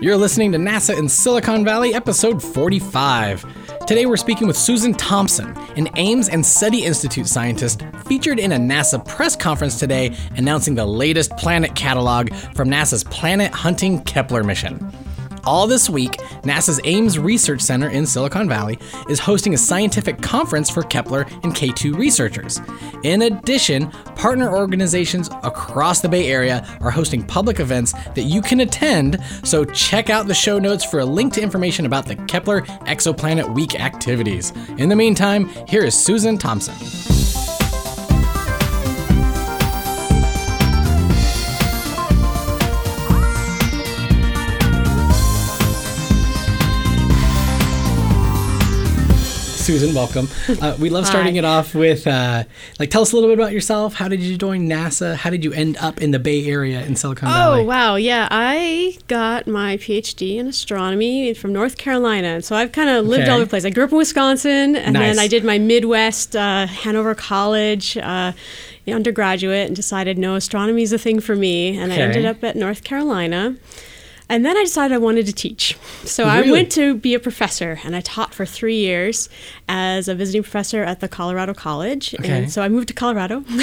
You're listening to NASA in Silicon Valley, episode 45. Today we're speaking with Susan Thompson, an Ames and SETI Institute scientist featured in a NASA press conference today announcing the latest planet catalog from NASA's Planet Hunting Kepler mission. All this week, NASA's Ames Research Center in Silicon Valley is hosting a scientific conference for Kepler and K2 researchers. In addition, partner organizations across the Bay Area are hosting public events that you can attend, so check out the show notes for a link to information about the Kepler Exoplanet Week activities. In the meantime, here is Susan Thompson. Susan, welcome. Uh, we love starting Hi. it off with, uh, like, tell us a little bit about yourself. How did you join NASA? How did you end up in the Bay Area in Silicon Valley? Oh, wow. Yeah, I got my PhD in astronomy from North Carolina. So I've kind of lived Okay. all over the place. I grew up in Wisconsin, and Nice. then I did my Midwest uh, Hanover College uh, undergraduate and decided, no, astronomy is a thing for me. And Okay. I ended up at North Carolina. And then I decided I wanted to teach. So I went to be a professor, and I taught for three years as a visiting professor at the Colorado College. Okay. And so I moved to Colorado.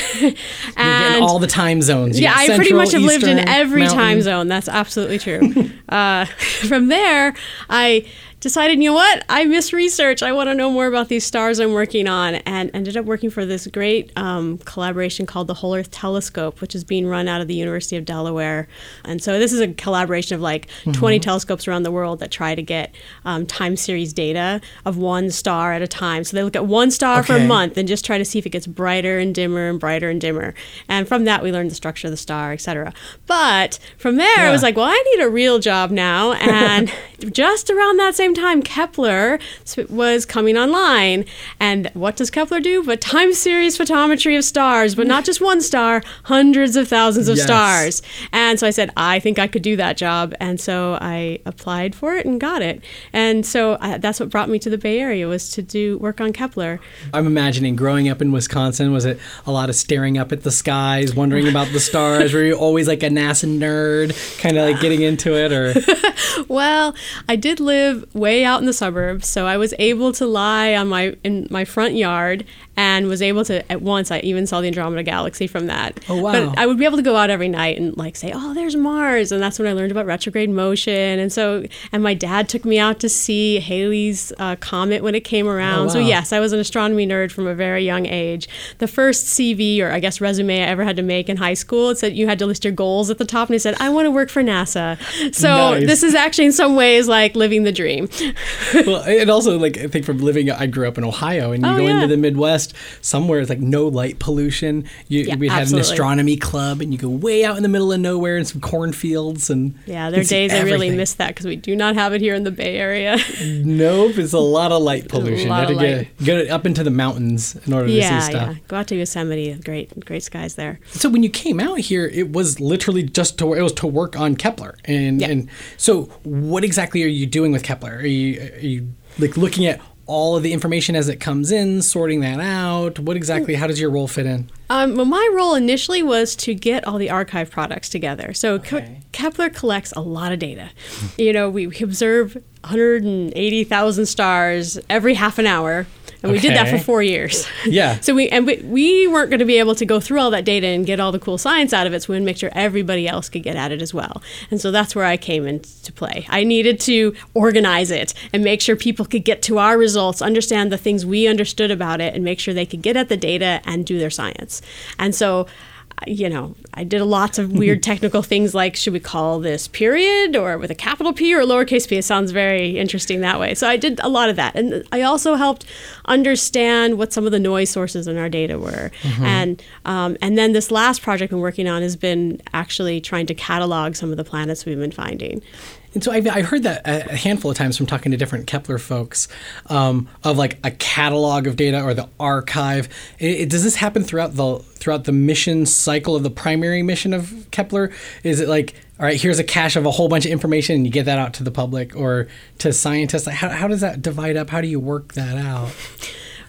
And all the time zones. You yeah, I pretty much have lived in every Mountain. time zone. That's absolutely true. uh, from there, I decided, you know what? I miss research. I want to know more about these stars I'm working on, and ended up working for this great um, collaboration called the Whole Earth Telescope, which is being run out of the University of Delaware. And so this is a collaboration of like Mm-hmm. 20 telescopes around the world that try to get um, time series data of one star at a time. So they look at one star for a month and just try to see if it gets brighter and dimmer and brighter and dimmer. And from that, we learned the structure of the star, etc. But from there, I was like, well, I need a real job now. And just around that same time, Kepler was coming online. And what does Kepler do? But time series photometry of stars, but not just one star, hundreds of thousands of Yes. stars. And so I said, I think I could do that job. And so I applied for it and got it. And so I, that's what brought me to the Bay Area was to do work on Kepler. I'm imagining growing up in Wisconsin, was it a lot of staring up at the skies, wondering about the stars? Were you always like a NASA nerd, kind of like getting into it? Or Well, I did live way out in the suburbs, so I was able to lie on my in my front yard and was able to at once I even saw the Andromeda galaxy from that. Oh, wow. But I would be able to go out every night and like say, "Oh, there's Mars." And that's when I learned about retrograde motion. And so and my dad took me out to see Halley's uh, comet when it came around. So wow. yes, I was an astronomy nerd from a very young age. The first CV or I guess resume I ever had to make in high school, it said you had to list your goals at the top and it said, "I want to work for NASA." So Nice. this is actually in some ways like living the dream. well, and also like I think from living, I grew up in Ohio, and you Oh, go yeah. into the Midwest, somewhere it's like no light pollution. You, Yeah, we had an astronomy club, and you go way out in the middle of nowhere in some cornfields, and Yeah, there are days I really miss that because we do not have it here in the Bay Area. Nope, it's a lot of light pollution. you have to get, get up into the mountains in order to see stuff. yeah. Go out to Yosemite. Great, great skies there. So when you came out here, it was literally just to it was to work on Kepler, and Yeah. and so what exactly are you doing with Kepler? Are you are you like looking at all of the information as it comes in, sorting that out? What exactly? How does your role fit in? Um, well, my role initially was to get all the archive products together. So Okay. Kepler collects a lot of data. you know, we, we observe 180,000 stars every half an hour, and we did that for four years. Yeah. so we and we, we weren't going to be able to go through all that data and get all the cool science out of it. So we would make sure everybody else could get at it as well. And so that's where I came into play. I needed to organize it and make sure people could get to our results, understand the things we understood about it, and make sure they could get at the data and do their science. And so you know, I did lots of weird technical things like should we call this period or with a capital P or a lowercase p? It sounds very interesting that way. So I did a lot of that. And I also helped understand what some of the noise sources in our data were. And, um, and then this last project I'm working on has been actually trying to catalog some of the planets we've been finding. And so I've, I heard that a handful of times from talking to different Kepler folks um, of like a catalog of data or the archive. I- I- does this happen throughout the throughout the mission cycle of the primary mission of Kepler? Is it like all right, here's a cache of a whole bunch of information and you get that out to the public or to scientists? How, how does that divide up? How do you work that out?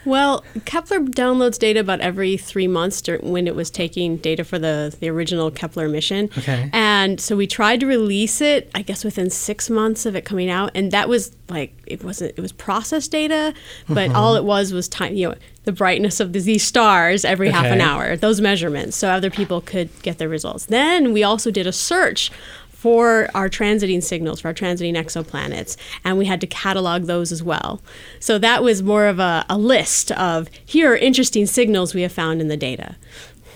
Well, Kepler downloads data about every three months when it was taking data for the, the original Kepler mission. Okay. And so we tried to release it, I guess, within six months of it coming out, and that was like it wasn't it was process data, but Mm-hmm. all it was was time, you know, the brightness of these stars every half an hour, those measurements, so other people could get their results. Then we also did a search for our transiting signals, for our transiting exoplanets, and we had to catalog those as well. So that was more of a, a list of here are interesting signals we have found in the data.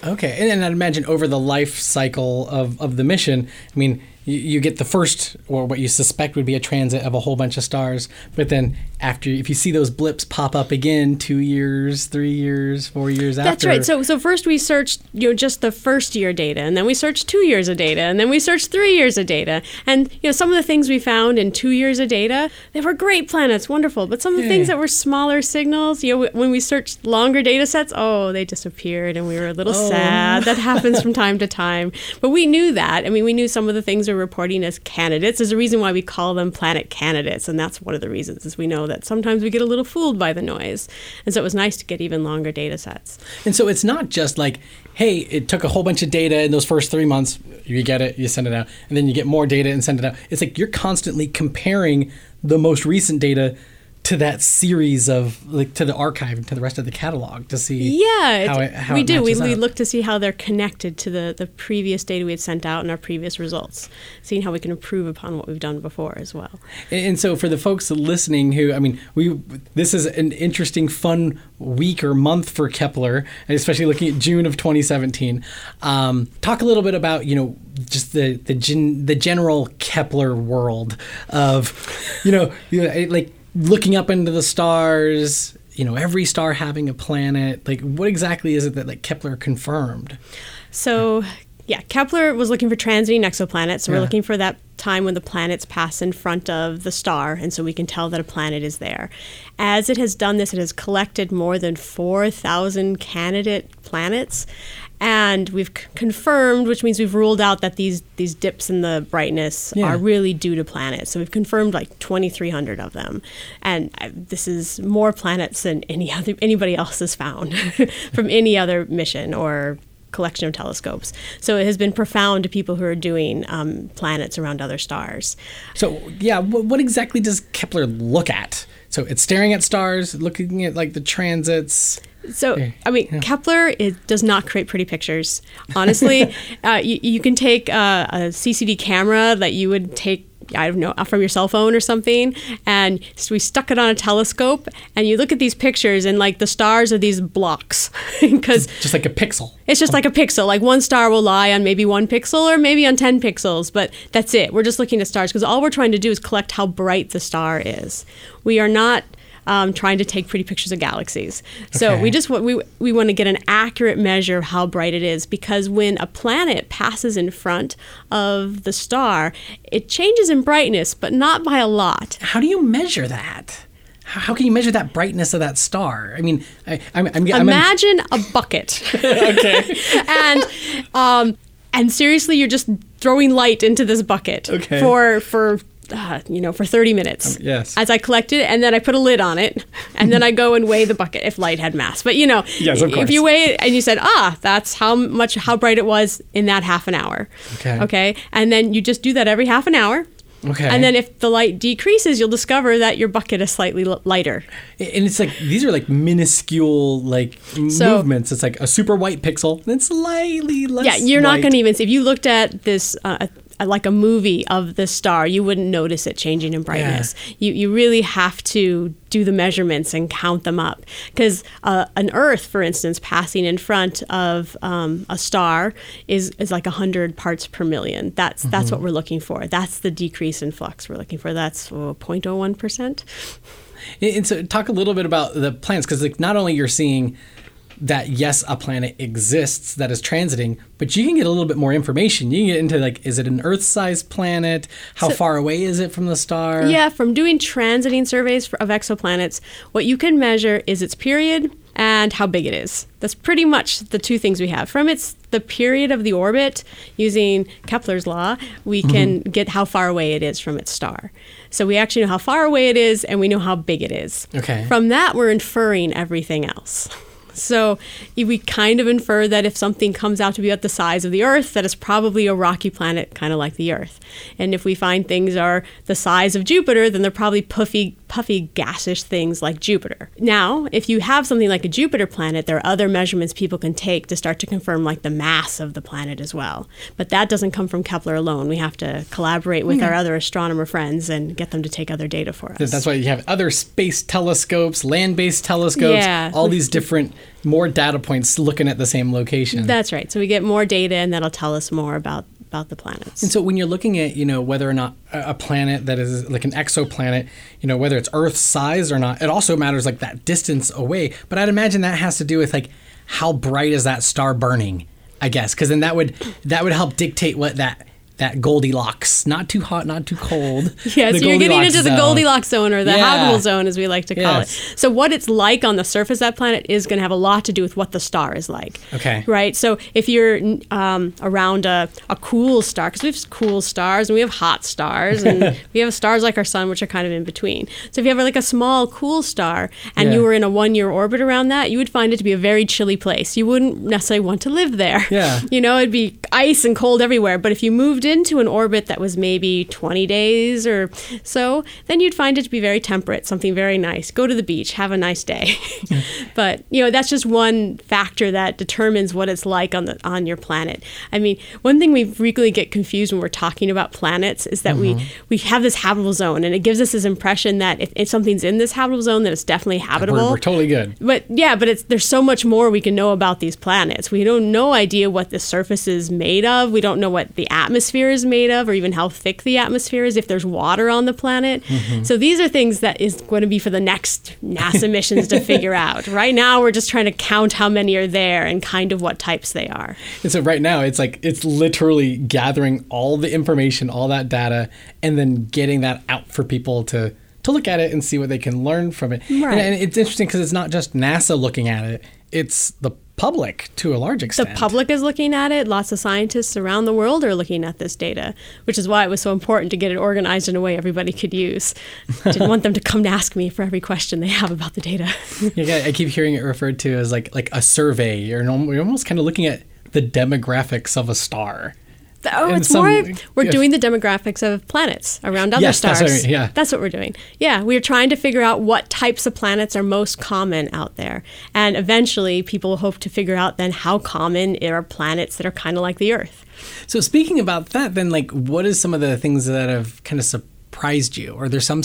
Okay, and then I'd imagine over the life cycle of, of the mission, I mean, you, you get the first, or what you suspect would be a transit of a whole bunch of stars, but then after, if you see those blips pop up again, two years, three years, four years after. That's right. So, so first we searched, you know, just the first year data, and then we searched two years of data, and then we searched three years of data. And you know, some of the things we found in two years of data, they were great planets, wonderful. But some of the things that were smaller signals, you know, when we searched longer data sets, oh, they disappeared, and we were a little Oh. sad. That happens from time to time. But we knew that. I mean, we knew some of the things we're reporting as candidates. There's a reason why we call them planet candidates, and that's one of the reasons is we know that sometimes we get a little fooled by the noise, and so it was nice to get even longer data sets. And so it's not just like, hey, it took a whole bunch of data in those first three months, you get it, you send it out, and then you get more data and send it out. It's like you're constantly comparing the most recent data to that series of like to the archive and to the rest of the catalog to see Yeah, how it- how we do. We, we look to see how they're connected to the, the previous data we had sent out and our previous results, seeing how we can improve upon what we've done before as well. And and so for the folks listening who, I mean, we this is an interesting, fun week or month for Kepler, especially looking at June of 2017. Um, talk a little bit about you know just the the gen, the general Kepler world of you know you know, it- like looking up into the stars. You know, every star having a planet. Like, what exactly is it that like Kepler confirmed? So, yeah, Kepler was looking for transiting exoplanets. So Yeah. we're looking for that time when the planets pass in front of the star, and so we can tell that a planet is there. As it has done this, it has collected more than 4,000 candidate planets. And we've c- confirmed, which means we've ruled out that these, these dips in the brightness Yeah. are really due to planets. So we've confirmed like 2,300 of them, and uh, this is more planets than any other anybody else has found from any other mission or collection of telescopes. So it has been profound to people who are doing um, planets around other stars. So yeah, what, what exactly does Kepler look at? So it's staring at stars, looking at like the transits. So, I mean, Kepler it does not create pretty pictures. Honestly, uh, you, you can take uh, a CCD camera that you would take. I don't know from your cell phone or something, and so we stuck it on a telescope, and you look at these pictures, and like the stars are these blocks, because just like a pixel. it's just like a pixel. Like one star will lie on maybe one pixel or maybe on 10 pixels, but that's it. We're just looking at stars because all we're trying to do is collect how bright the star is. We are not um, trying to take pretty pictures of galaxies. So Okay. we just we, we want to get an accurate measure of how bright it is because when a planet passes in front of the star, it changes in brightness, but not by a lot. How do you measure that? How, can you measure that brightness of that star? I mean, I, I'm, I'm, I'm Imagine a bucket. okay. and um, and seriously, you're just throwing light into this bucket Okay. for for. Uh, you know, for 30 minutes. yes. As I collect it, and then I put a lid on it, and then I go and weigh the bucket if light had mass. But you know, Yes, of course, if you weigh it and you said, ah, that's how much, how bright it was in that half an hour. Okay. Okay. And then you just do that every half an hour. Okay. And then if the light decreases, you'll discover that your bucket is slightly l- lighter. and it's like these are like minuscule like So- movements. It's like a super white pixel, then slightly less. Yeah, you're not going to even see. If you looked at this, uh, like a movie of the star, you wouldn't notice it changing in brightness. You, you really have to do the measurements and count them up. Because uh, an Earth, for instance, passing in front of um, a star is, is like 100 parts per million. That's, that's what we're looking for. That's the decrease in flux we're looking for. That's oh, 0.01%. And and so, talk a little bit about the planets, because like not only you're seeing that yes, a planet exists that is transiting, but you can get a little bit more information. You can get into like, is it an Earth-sized planet? How far away is it from the star? Yeah, from doing transiting surveys for, of exoplanets, what you can measure is its period and and how big it is. That's pretty much the two things we have. From its the period of the orbit, using Kepler's law, we mm-hmm. can get how far away it is from its star. So we actually know how far away it is, and we know how big it is. Okay. From that, we're inferring everything else. So we kind of infer that if something comes out to be about the size of the Earth, that it's probably a rocky planet, kind of like the Earth. And if we find things are the size of Jupiter, then they're probably puffy, puffy, gaseous things like Jupiter. Now, if you have something like a Jupiter planet, there are other measurements people can take to start to confirm like the mass of the planet as well. But that doesn't come from Kepler alone. We have to collaborate with our hmm. other astronomer friends and get them to take other data for us. That's why you have other space telescopes, land-based telescopes, Yeah. all these different more data points looking at the same location. That's right. So we get more data, and that'll tell us more about about the planets. And so when you're looking at, you know, whether or not a planet that is like an exoplanet, you know, whether it's Earth size or not, it also matters like that distance away. But I'd imagine that has to do with like how bright is that star burning, I guess, because then that would that would help dictate what that that Goldilocks, not too hot, not too cold. Yeah, so you're getting into the. Goldilocks zone or the Yeah. habitable zone, as we like to call Yes. it. So, what it's like on the surface of that planet is going to have a lot to do with what the star is like. Okay. Right? So, if you're um, around a, a cool star, because we have cool stars and we have hot stars, and we have stars like our sun, which are kind of in between. So, if you have like a small, cool star and Yeah. you were in a one year orbit around that, you would find it to be a very chilly place. You wouldn't necessarily want to live there. Yeah. You know, it'd be ice and cold everywhere. But if you moved into an orbit that was maybe 20 days or so, then you'd find it to be very temperate, something very nice. Go to the beach, have a nice day. but, you know, that's just one factor that determines what it's like on the on your planet. I mean, one thing we frequently get confused when we're talking about planets is that we mm-hmm. we have this habitable zone and it gives us this impression that if, if something's in this habitable zone that it's definitely habitable. We're, we're totally good. But yeah, but it's there's so much more we can know about these planets. We don't no idea what the surface is made of. We don't know what the atmosphere is made of, or even how thick the atmosphere is. If there's water on the planet, so these are things that is going to be for the next NASA missions to figure out. Right now, we're just trying to count how many are there and kind of what types they are. And so right now it's like it's literally gathering all the information, all that data, and then getting that out for people to to look at it and see what they can learn from it. And- And, it's interesting because it's not just NASA looking at it; it's the public to a large extent. The public is looking at it. Lots of scientists around the world are looking at this data, which is why it was so important to get it organized in a way everybody could use. Didn't want them to come and ask me for every question they have about the data. Yeah, I keep hearing it referred to as like like a survey. You're, you're almost kind of looking at the demographics of a star. Oh, it's more. We're yeah. doing the demographics of planets around other Yes, that's stars. what I mean, yeah. that's what we're doing. Yeah, we're trying to figure out what types of planets are most common out there, and eventually, people hope to figure out then how common are planets that are kind of like the Earth. So speaking about that, then like, what is some of the things that have kind of surprised you? Are there some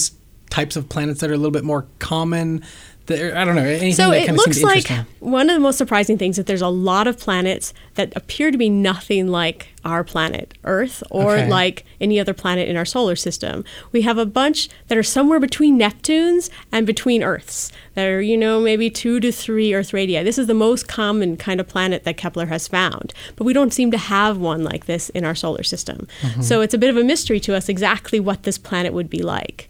types of planets that are a little bit more common? I don't know. Anything So that it kind of looks like one of the most surprising things is that there's a lot of planets that appear to be nothing like our planet, Earth, or Okay. like any other planet in our solar system. We have a bunch that are somewhere between Neptunes and between Earths. That are, you know, maybe two to three Earth radii. This is the most common kind of planet that Kepler has found. But we don't seem to have one like this in our solar system. Mm-hmm. So it's a bit of a mystery to us exactly what this planet would be like.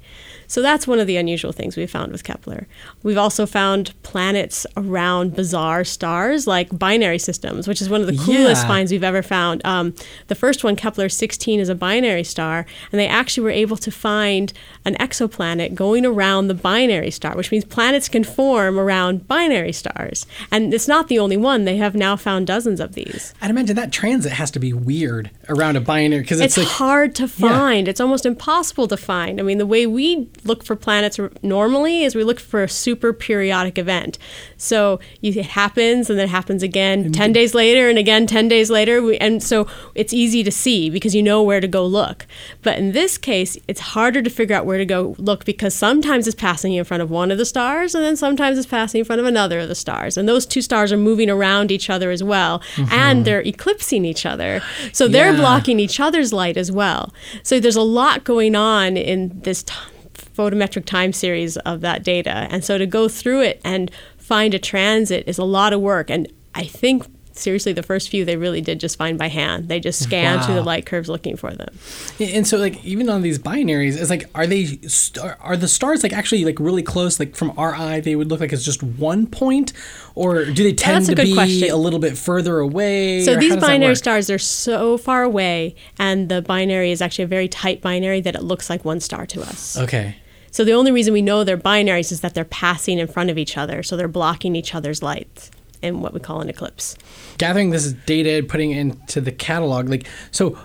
So that's one of the unusual things we've found with Kepler. We've also found planets around bizarre stars like binary systems, which is one of the coolest Yeah. finds we've ever found. Um, the first one, Kepler 16, is a binary star, and they actually were able to find an exoplanet going around the binary star, which means planets can form around binary stars. And it's not the only one, they have now found dozens of these. I'd imagine that transit has to be weird around a binary because It's, it's, like hard to find. It's almost impossible to find. I mean, the way we look for planets normally is we look for a super periodic event. So you, it happens and then it happens again 10 days later and again 10 days later. We, and so it's easy to see because you know where to go look. But in this case, it's harder to figure out where to go look because sometimes it's passing in front of one of the stars and then sometimes it's passing in front of another of the stars. And those two stars are moving around each other as well and they're eclipsing each other. So they're Yeah. blocking each other's light as well. So there's a lot going on in this t- photometric time series of that data. And so to go through it and find a transit is a lot of work. And I think seriously, the first few they really did just find by hand. They just scanned through the light curves looking for them. And so, like, even on these binaries, it's like, are they st- are the stars like actually like really close? Like from our eye, they would look like it's just one point, or do they tend to be question. a little bit further away? So these how does that binary stars are so far away, and the binary is actually a very tight binary that it looks like one star to us. Okay. So the only reason we know they're binaries is that they're passing in front of each other, so they're blocking each other's light in what we call an eclipse. Gathering this data and putting it into the catalog, like, so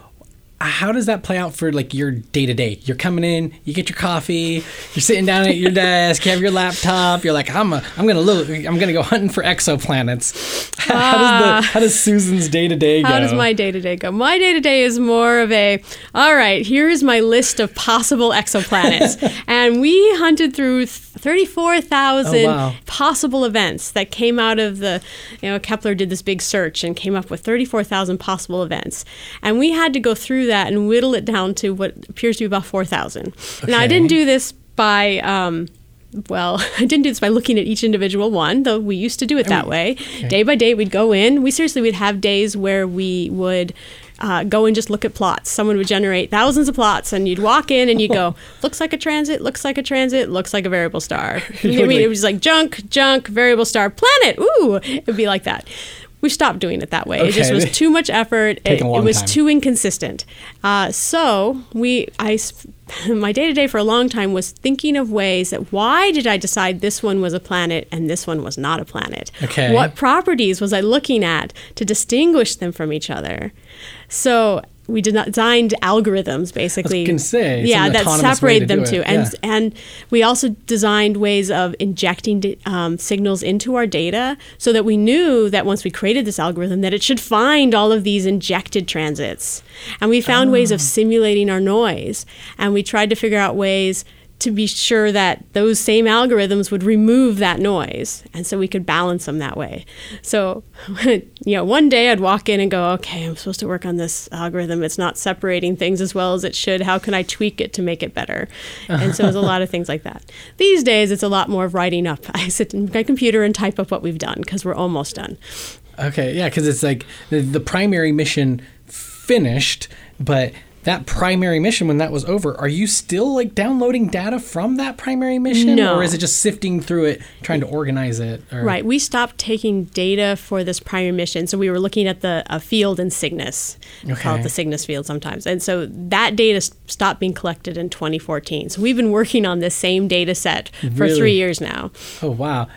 how does that play out for like your day to day? You're coming in, you get your coffee, you're sitting down at your desk, you have your laptop. You're like, I'm a, I'm gonna look, I'm gonna go hunting for exoplanets. how does the, ah. how does Susan's day to day go? How does my day to day go? My day to day is more of a, all right, here's my list of possible exoplanets. and we hunted through 34,000 Oh, wow. possible events that came out of the, you know, Kepler did this big search and came up with 34,000 possible events. And we had to go through that and whittle it down to what appears to be about 4,000. Now, I didn't do this by, um, well, I didn't do this by looking at each individual one, though we used to do it that way. Day by day, we'd go in. We seriously would have days where we would uh, go and just look at plots. Someone would generate thousands of plots, and you'd walk in and you'd go, looks like a transit, looks like a transit, looks like a variable star. I mean, it was like junk, junk, variable star, planet. Ooh, it'd be like that. We stopped doing it that way. It just was too much effort. It, it was time. too inconsistent. Uh, so we, I, my day to day for a long time was thinking of ways that why did I decide this one was a planet and this one was not a planet? Okay. What properties was I looking at to distinguish them from each other? So we did not designed algorithms basically. gonna say, yeah, that separate to them too, and yeah. and we also designed ways of injecting um, signals into our data so that we knew that once we created this algorithm that it should find all of these injected transits and we found ways Oh. of simulating our noise and we tried to figure out ways to be sure that those same algorithms would remove that noise and so we could balance them that way. So you know one day i'd walk in and go okay i'm supposed to work on this algorithm. It's not separating things as well as it should. How can i tweak it to make it better? And so there's a lot of things like that. These days it's a lot more of writing up. I sit in my computer and type up what we've done because we're almost done. Okay, yeah, because it's like the, the primary mission finished, but that primary mission, when that was over, are you still like downloading data from that primary mission, No. or is it just sifting through it, trying to organize it? Or, Right. We stopped taking data for this primary mission. So we were looking at the a field in Cygnus. We call Okay. it the Cygnus field sometimes. And so that data stopped being collected in 2014. So we've been working on this same data set for Really? three years now. Oh wow!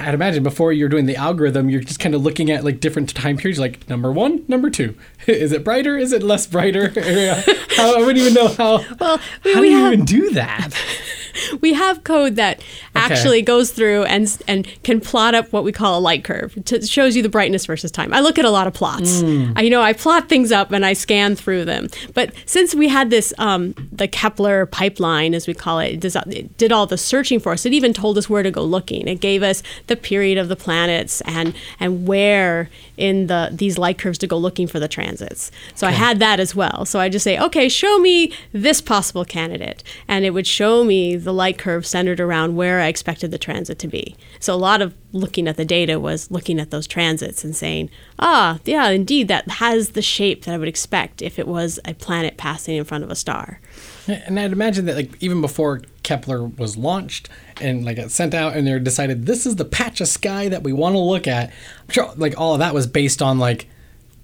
I'd imagine before you're doing the algorithm, you're just kind of looking at like different time periods, like number one, number two. Is it brighter? Is it less brighter? how, I wouldn't even know how. Well, we, how we do you even do that? we have code that actually goes through and and can plot up what we call a light curve. It shows you the brightness versus time. I look at a lot of plots. I, you know, I plot things up and I scan through them. But since we had this um, the Kepler pipeline, as we call it, it, does, it did all the searching for us. It even told us where to go looking. It gave us the period of the planets and and where in the these light curves to go looking for the transits. So I had that as well. So I just say, okay, show me this possible candidate, and it would show me the light curve centered around where I expected the transit to be. So a lot of looking at the data was looking at those transits and saying, ah, yeah, indeed, that has the shape that I would expect if it was a planet passing in front of a star. And I'd imagine that like even before Kepler was launched and like it sent out and they decided this is the patch of sky that we want to look at. I'm sure like all of that was based on like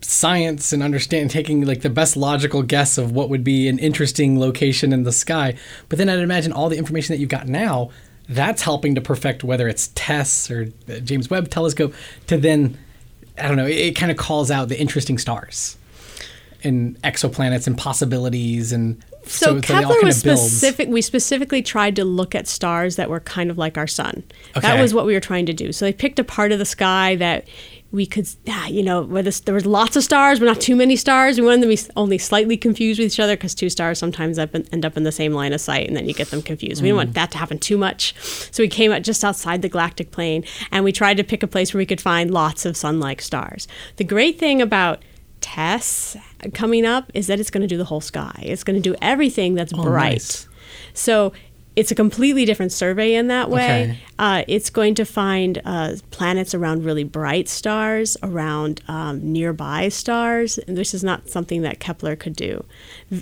science and understand taking like the best logical guess of what would be an interesting location in the sky. But then I'd imagine all the information that you've got now, that's helping to perfect whether it's TESS or the James Webb Telescope to then I don't know, it, it kind of calls out the interesting stars and exoplanets and possibilities and So, it's like it all Kepler was specific. We specifically tried to look at stars that were kind of like our sun. That was what we were trying to do. So they picked a part of the sky that we could, ah, you know, where this, there was lots of stars, but not too many stars. We wanted them to be only slightly confused with each other because two stars sometimes end up in the same line of sight, and then you get them confused. We didn't Mm. want that to happen too much. So we came out just outside the galactic plane, and we tried to pick a place where we could find lots of sun-like stars. The great thing about TESS coming up is that it's going to do the whole sky. It's going to do everything that's bright. Oh, nice. So it's a completely different survey in that way. Okay. Uh, it's going to find uh, planets around really bright stars, around um, nearby stars. And this is not something that Kepler could do.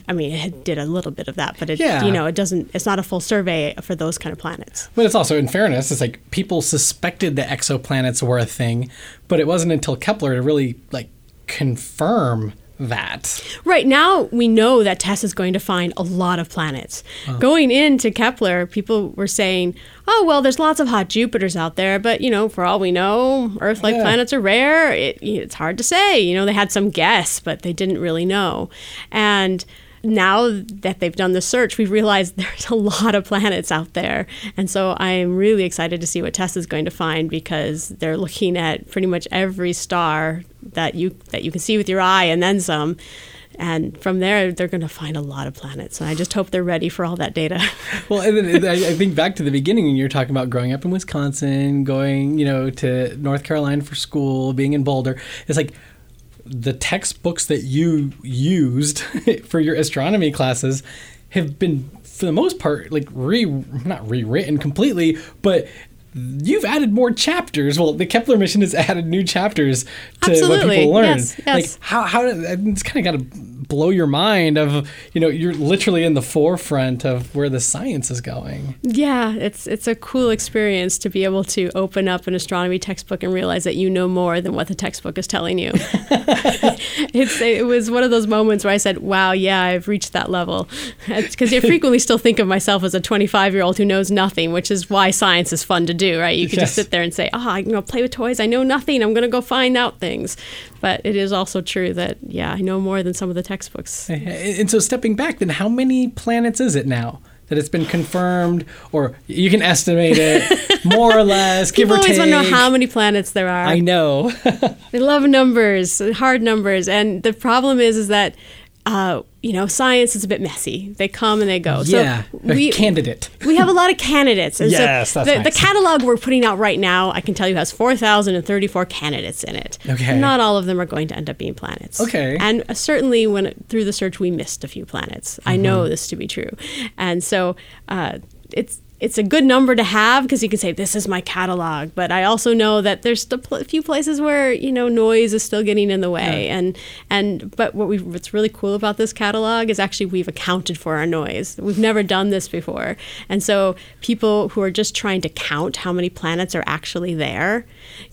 I mean, it did a little bit of that, but it, Yeah. you know, it doesn't. It's not a full survey for those kind of planets. But it's also, in fairness, it's like people suspected that exoplanets were a thing, but it wasn't until Kepler to really like confirm that. Right now, we know that TESS is going to find a lot of planets. Uh-huh. Going into Kepler, people were saying, "Oh, well, there's lots of hot Jupiters out there, but you know, for all we know, Earth-like Yeah. planets are rare. It, it's hard to say. You know, they had some guess, but they didn't really know." And now that they've done the search, we've realized there's a lot of planets out there. And so I'm really excited to see what TESS is going to find because they're looking at pretty much every star that you that you can see with your eye and then some. And from there, they're going to find a lot of planets. And I just hope they're ready for all that data. Well, and then I think back to the beginning when you're talking about growing up in Wisconsin, going, you know, to North Carolina for school, being in Boulder. It's like the textbooks that you used for your astronomy classes have been, for the most part, like re not rewritten completely, but you've added more chapters. Well, the Kepler mission has added new chapters to what people learn. Yes, Like how how it's kind of got to blow your mind of you know you're literally in the forefront of where the science is going. Yeah, it's it's a cool experience to be able to open up an astronomy textbook and realize that you know more than what the textbook is telling you. it's it was one of those moments where I said, "Wow, yeah, I've reached that level." Because I frequently still think of myself as a 25 year old who knows nothing, which is why science is fun to do, right? You can Yes. just sit there and say, "Oh, I can go play with toys. I know nothing. I'm going to go find out things." But it is also true that yeah, I know more than some of the textbooks. Eh, eh, and so stepping back, then how many planets is it now? That it's been confirmed, or you can estimate it more or less, give People or always want to know how many planets there are. I know. They love numbers, hard numbers, and the problem is, is that uh, you know science is a bit messy. They come and they go. yeah, so we candidate. we have a lot of candidates. And Yes, so that's the, the catalog we're putting out right now, I can tell you, has four thousand and thirty-four candidates in it. Okay. not all of them are going to end up being planets. Okay. and uh, certainly when through the search we missed a few planets. I know Mm-hmm. this to be true, and so uh, it's. It's a good number to have because you can say this is my catalog, but I also know that there's still pl- a few places where you know noise is still getting in the way, and and but what we what's really cool about this catalog is actually we've accounted for our noise. We've never done this before, and so people who are just trying to count how many planets are actually there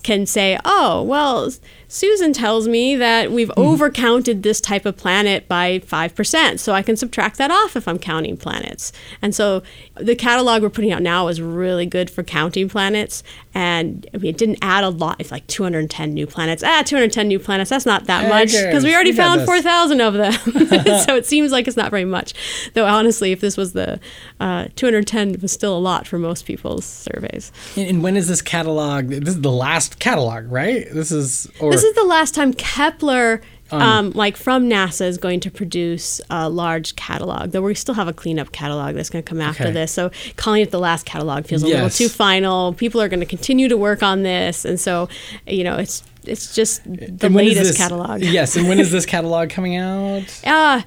can say, oh well, Susan tells me that we've mm-hmm. overcounted this type of planet by 5%, so I can subtract that off if I'm counting planets. And so the catalog we're putting out now is really good for counting planets. And I mean, it didn't add a lot. It's like 210 new planets. Ah, 210 new planets, that's not that much because we already We found 4,000 of them. so it seems like it's not very much. Though honestly, if this was the uh, 210 was still a lot for most people's surveys. And, and when is this catalog? This is the last catalog, right? This is or This is the last time Kepler, um, like from NASA, is going to produce a large catalog. Though we still have a cleanup catalog that's going to come after Okay. this. So calling it the last catalog feels a little too final. People are going to continue to work on this, and so you know it's it's just the latest this- catalog. Yes, and when is this catalog coming out? Uh,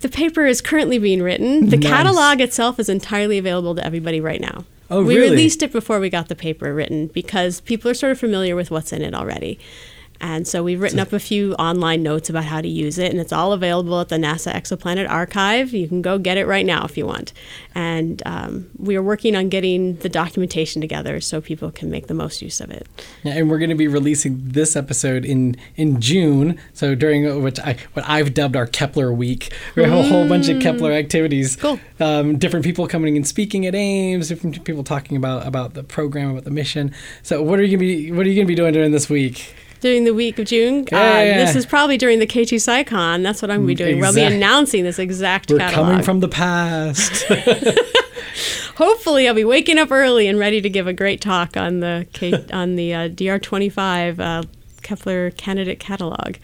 the paper is currently being written. The Nice. catalog itself is entirely available to everybody right now. Oh, really. we really? released it before we got the paper written because people are sort of familiar with what's in it already. And so we've written up a few online notes about how to use it, and it's all available at the NASA Exoplanet Archive. You can go get it right now if you want. And um, we are working on getting the documentation together so people can make the most use of it. Yeah, and we're going to be releasing this episode in in June. So during which I what I've dubbed our Kepler week, we have a whole bunch of Kepler activities. Cool. Um, different people coming and speaking at Ames. Different people talking about about the program, about the mission. So what are you gonna be What are you gonna be doing during this week? During the week of June, Yeah, uh, yeah, yeah. this is probably during the K2 SciCon. That's what I'm going to be doing. We'll be announcing this exact We're catalog. coming from the past. Hopefully, I'll be waking up early and ready to give a great talk on the K- on the uh, DR25 uh, Kepler candidate catalog.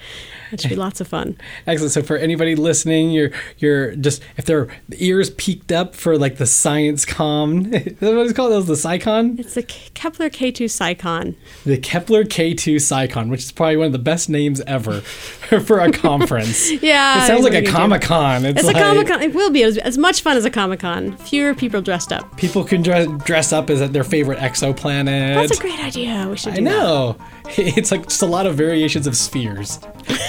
It should be lots of fun. Excellent. So for anybody listening, you're you're just if their ears peaked up for like the science com, what it's called? That was the SciCon. It's the Kepler K2 SciCon. The Kepler K2 SciCon, which is probably one of the best names ever for a conference. Yeah, it sounds like a. Comic Con. It's, It's like a Comic Con. It will be as, as much fun as a Comic Con. Fewer people dressed up. people can dress, dress up as their favorite exoplanet. That's a great idea. We should I do that. know. It's like just a lot of variations of spheres.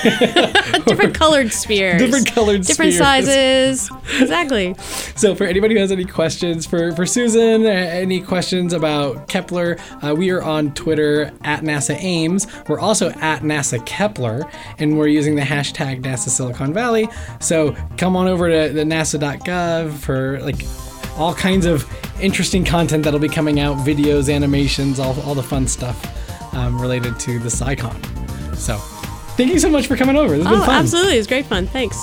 Different colored spheres. Different colored spheres. Different spheres. sizes. Exactly. So, for anybody who has any questions for, for Susan, any questions about Kepler, uh, we are on Twitter at NASA Ames. We're also at NASA Kepler, and we're using the hashtag NASA Silicon Valley. So, come on over to the nasa.gov for like all kinds of interesting content that'll be coming out videos, animations, all, all the fun stuff um, related to the SciCon. So, thank you so much for coming over. This has been Oh, fun. absolutely. It's great fun. Thanks.